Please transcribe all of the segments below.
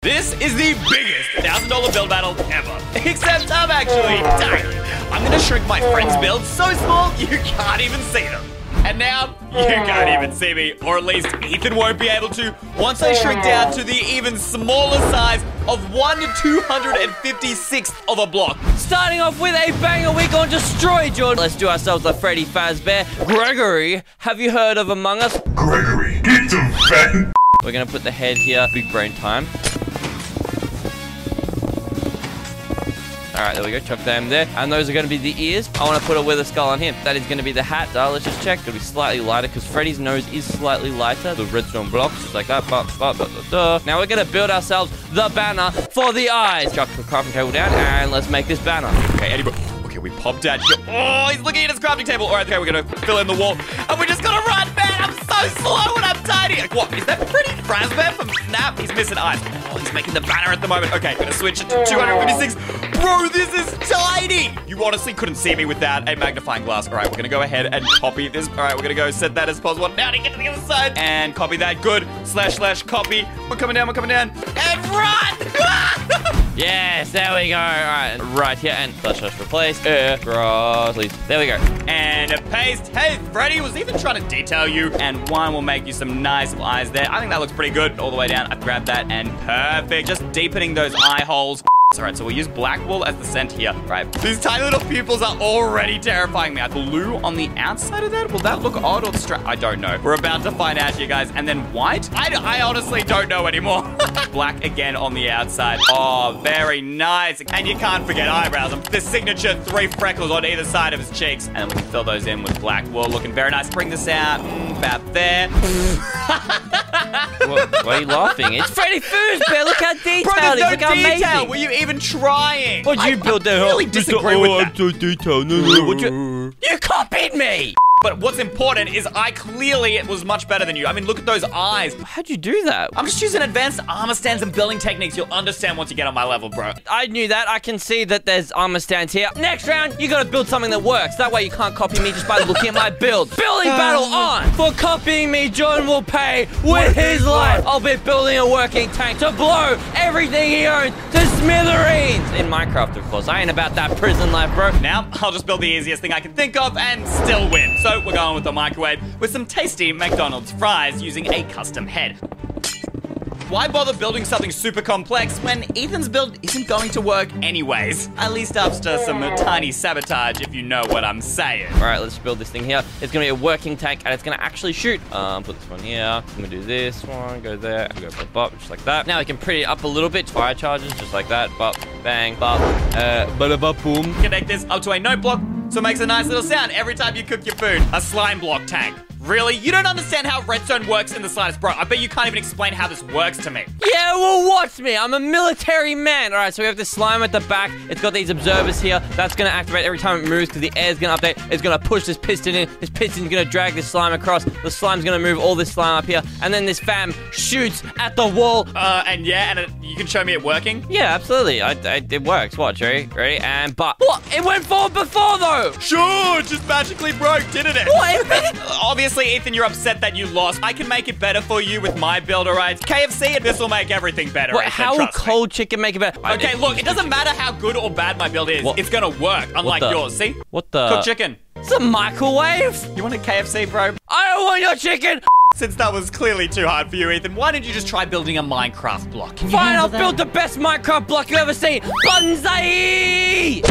This is the biggest $1,000 build battle ever. Except I'm actually tiny. I'm gonna shrink my friend's build so small you can't even see them. And now, you can't even see me, or at least Ethan won't be able to, once I shrink down to the even smaller size of 1 256th of a block. Starting off with a banger, going to destroy Jordan. Let's do ourselves a Freddy Fazbear. Gregory, have you heard of Among Us? Gregory, get some fan. We're gonna put the head here. Big brain time. Alright, there we go. Chuck them there. And those are going to be the ears. I want to put a wither skull on him. That is going to be the hat. So let's just check. It'll be slightly lighter because Freddy's nose is slightly lighter. The redstone blocks, just like that. But, but, but, but, Now we're going to build ourselves the banner for the eyes. Chuck the crafting table down and let's make this banner. Okay, anybody. Okay, we popped out. Oh, he's looking at his crafting table. All right, okay, we're gonna fill in the wall, and we're just gonna run, man. I'm so slow and I'm tiny. Like, what? Is that pretty Fazbear from Snap? He's missing eyes. Oh, he's making the banner at the moment. Okay, gonna switch it to 256. Bro, this is tiny. You honestly couldn't see me without a magnifying glass. All right, we're gonna go ahead and copy this. All right, we're gonna go set that as pos one. Now to get to the other side and copy that. Good. Slash slash copy. We're coming down. We're coming down. And run. Yes, there we go. All right, right here, and let's just replace uh, grass, please. There we go. And a paste. Hey, Freddy was even trying to detail you, and one will make you some nice eyes there. I think that looks pretty good. All the way down, I've grabbed that, and perfect. Just deepening those eye holes. All right, so we'll use black wool as the scent here. Right, these tiny little pupils are already terrifying me. I Blue on the outside of that? Will that look odd or stra- I don't know. We're about to find out, you guys. And then white? I, I honestly don't know anymore. black again on the outside. Oh, very nice. And you can't forget eyebrows. The signature three freckles on either side of his cheeks. And we fill those in with black wool. Looking very nice. Bring this out. Mm, about there. what, why are you laughing? It's Freddy Fazbear. Look how detailed Bro, there's no Look how detail. amazing. Were you even trying? What'd you I, build that? I really up? disagree with that. so detailed. No, no, you... You copied me! But what's important is I clearly was much better than you. I mean, look at those eyes. How'd you do that? I'm just using advanced armor stands and building techniques. You'll understand once you get on my level, bro. I knew that. I can see that there's armor stands here. Next round, you gotta build something that works. That way you can't copy me just by looking at my build. Building battle on! For copying me, John will pay with his life. I'll be building a working tank to blow everything he owns to smithereens. In Minecraft, of course. I ain't about that prison life, bro. Now, I'll just build the easiest thing I can think of and still win. So we're going with the microwave with some tasty McDonald's fries using a custom head. Why bother building something super complex when Ethan's build isn't going to work anyways? At least after some tiny sabotage, if you know what I'm saying. All right, let's build this thing here. It's gonna be a working tank, and it's gonna actually shoot. Um, put this one here. I'm gonna do this one, go there, go bop, bop, just like that. Now we can pretty it up a little bit. Fire charges, just like that. Bop, bang, bop, uh, bada bop, boom. Connect this up to a note block so it makes a nice little sound every time you cook your food. A slime block tank. Really? You don't understand how redstone works in the slightest, bro. I bet you can't even explain how this works to me. Yeah, well, watch me. I'm a military man. All right, so we have this slime at the back. It's got these observers here. That's going to activate every time it moves because the air's going to update. It's going to push this piston in. This piston's going to drag this slime across. The slime's going to move all this slime up here. And then this fam shoots at the wall. Uh, and yeah, and it, you can show me it working? Yeah, absolutely. I, I, it works. Watch, ready? Ready? And but. What? It went forward before, though. Sure, it just magically broke, didn't it? What? Obviously, Ethan, you're upset that you lost. I can make it better for you with my build, alright? KFC, and this will make everything better. What, Ethan, how will trust me. cold chicken make it better? Okay, look, it doesn't matter how good or bad my build is. What? It's gonna work, unlike the- yours. See? What the? Cooked chicken. It's a microwave. You want a KFC, bro? I don't want your chicken. Since that was clearly too hard for you, Ethan, why didn't you just try building a Minecraft block? Fine, I'll build the best Minecraft block you've ever seen. Banzai!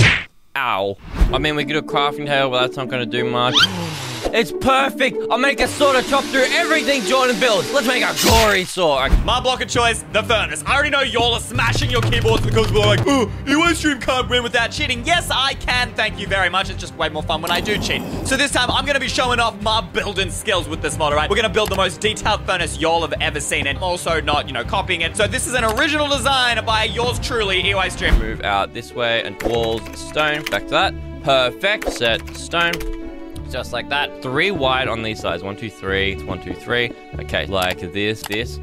Ow. I mean, we could do a crafting table, but that's not going to do much. It's perfect. I'll make a sword to chop through everything Jordan builds. Let's make a gory sword. My block of choice, the furnace. I already know y'all are smashing your keyboards because we're like, oh, Eystreem can't win without cheating. Yes, I can. Thank you very much. It's just way more fun when I do cheat. So this time, I'm going to be showing off my building skills with this mod, all right? We're going to build the most detailed furnace y'all have ever seen and also not, you know, copying it. So this is an original design by yours truly, Eystreem. Move out this way and walls, stone. Back to that. Perfect. Set stone. Just like that. Three wide on these sides. One, two, three. It's one, two, three. Okay, like this, this.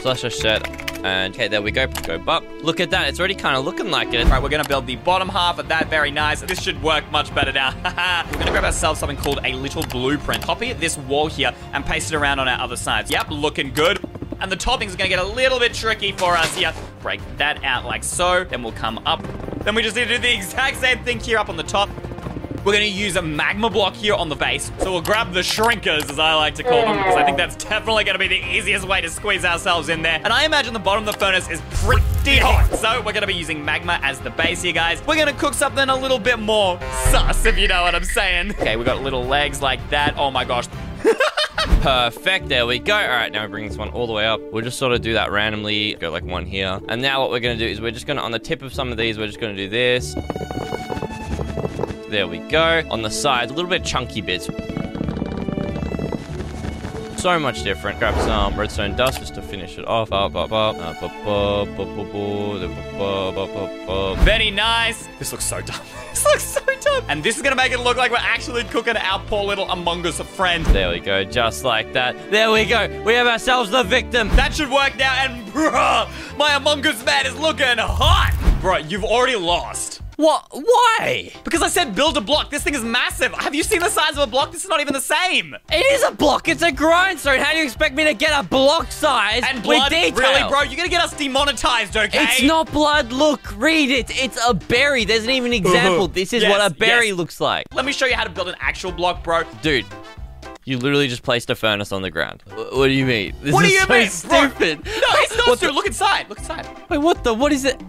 Slash a set. And okay, there we go. Go up. Look at that. It's already kind of looking like it. All right, we're going to build the bottom half of that. Very nice. This should work much better now. we're going to grab ourselves something called a little blueprint. Copy this wall here and paste it around on our other sides. Yep, looking good. And the toppings are going to get a little bit tricky for us here. break that out like so. Then we'll come up. Then we just need to do the exact same thing here up on the top. We're to use a magma block here on the base. So we'll grab the shrinkers, as I like to call them, because I think that's definitely to be the easiest way to squeeze ourselves in there. And I imagine the bottom of the furnace is pretty hot. So we're to be using magma as the base here, guys. We're to cook something a little bit more sus, if you know what I'm saying. Okay, we got little legs like that. Oh my gosh. Perfect. There we go. All right, now we bring this one all the way up. We'll just sort of do that randomly. Go like one here. And now what we're to do is we're just to, on the tip of some of these, we're just to do this. There we go. On the sides, a little bit chunky bits. So much different. Grab some redstone dust just to finish it off. Very nice. This looks so dumb. this looks so dumb. And this is going to make it look like we're actually cooking our poor little Among Us friend. There we go. Just like that. There we go. We have ourselves the victim. That should work now. And bruh, my Among Us man is looking hot. Bro, you've already lost. What? Why? Because I said build a block. This thing is massive. Have you seen the size of a block? This is not even the same. It is a block. It's a grindstone. How do you expect me to get a block size And with blood, detail? really, bro? You're gonna get us demonetized, okay? It's not blood. Look, read it. It's a berry. There's an even example. This is what a berry yes. looks like. Let me show you how to build an actual block, bro. Dude, you literally just placed a furnace on the ground. What do you mean? This What do is you so mean, bro? stupid. No, it's not What stupid. Look inside. Look inside. Wait, what the? What is it?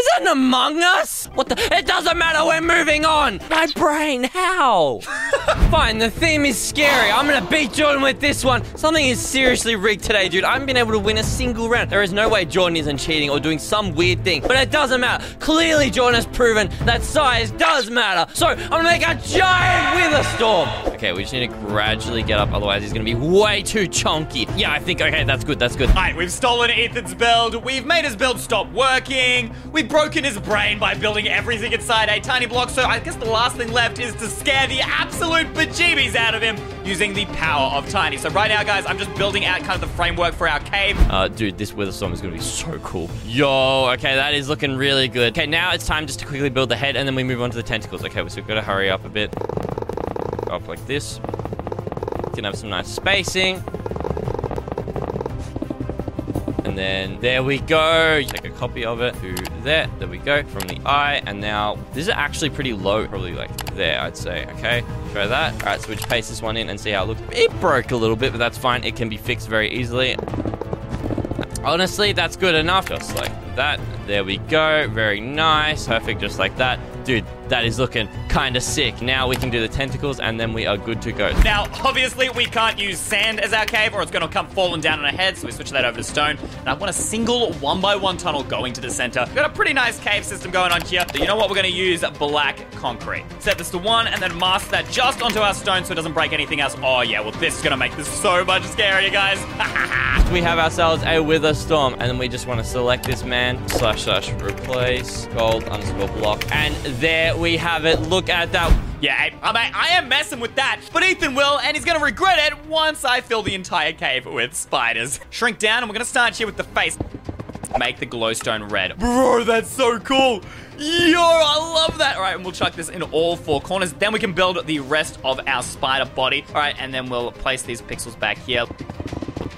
Is that an Among Us? What the? It doesn't matter. We're moving on. My brain. How? Fine. The theme is scary. I'm gonna beat Jordan with this one. Something is seriously rigged today, dude. I haven't been able to win a single round. There is no way Jordan isn't cheating or doing some weird thing. But it doesn't matter. Clearly, Jordan has proven that size does matter. So I'm gonna make a giant wither storm. Okay, we just need to gradually get up. Otherwise, he's gonna be way too chunky. Yeah, I think. Okay, that's good. That's good. All right, we've stolen Ethan's build. We've made his build stop working. We've broken his brain by building everything inside a tiny block. So I guess the last thing left is to scare the absolute bejeebies out of him using the power of Tiny. So right now, guys, I'm just building out kind of the framework for our cave. Uh, dude, this wither storm is gonna be so cool. Yo, okay, that is looking really good. Okay, now it's time just to quickly build the head, and then we move on to the tentacles. Okay, so we've got to hurry up a bit. Up like this. Can have some nice spacing. And then there we go. Take a copy of it to there. There we go. From the eye. And now this is actually pretty low. Probably like there, I'd say. Okay. Try that. All right, so we just paste this one in and see how it looks. It broke a little bit, but that's fine. It can be fixed very easily. Honestly, that's good enough. Just like that. There we go. Very nice. Perfect, just like that. Dude, that is looking kind of sick. Now we can do the tentacles, and then we are good to go. Now, obviously, we can't use sand as our cave, or it's going to come falling down on our head, so we switch that over to stone. And I want a single one by one tunnel going to the center. We've got a pretty nice cave system going on here. So you know what? We're going to use black concrete. Set this to one, and then mask that just onto our stone so it doesn't break anything else. Oh, yeah, well, this is going to make this so much scarier, guys. We have ourselves a wither storm, and then we just want to select this man, slash slash replace, gold underscore block, and there we have it. Look at that. Yeah, I, I, I am messing with that, but Ethan will, and he's gonna regret it once I fill the entire cave with spiders. Shrink down, and we're gonna start here with the face. Make the glowstone red. Bro, that's so cool. Yo, I love that. All right, and we'll chuck this in all four corners. Then we can build the rest of our spider body. All right, and then we'll place these pixels back here.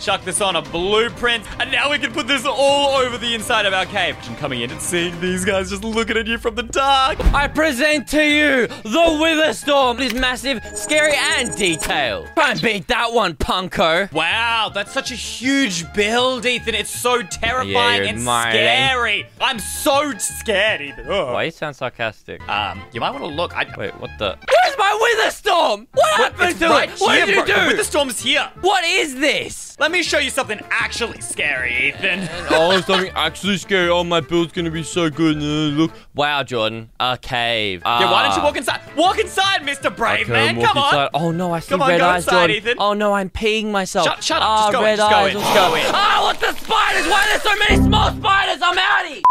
Chuck this on a blueprint, and now we can put this all over the inside of our cave. Imagine coming in and seeing these guys just looking at you from the dark. I present to you the wither storm. It is massive, scary, and detailed. Try and beat that one, punko. Wow, that's such a huge build, Ethan. It's so terrifying you're and scary. I'm so scared, Ethan. Ugh. Why you sound sarcastic? Um, you might want to look. I, Wait, what the? Where's my wither storm? What happened it's to right it? What here, did you bro. do? The storm's here. What is this? Let me show you something actually scary, Ethan. oh, something actually scary. Oh, my build's gonna be so good. Uh, look. Wow, Jordan. A cave. yeah, why don't you Ah. walk inside? Walk inside, Mr. Brave Okay, Man. walk Come on. Oh no, I see Come on, red go eyes, inside, Jordan. Ethan. Oh no, I'm peeing myself. Shut- shut up, Ah, just go in, red just go eyes. in, Let's just go. go in. Ah, what the spiders? Why are there so many small spiders? I'm outie.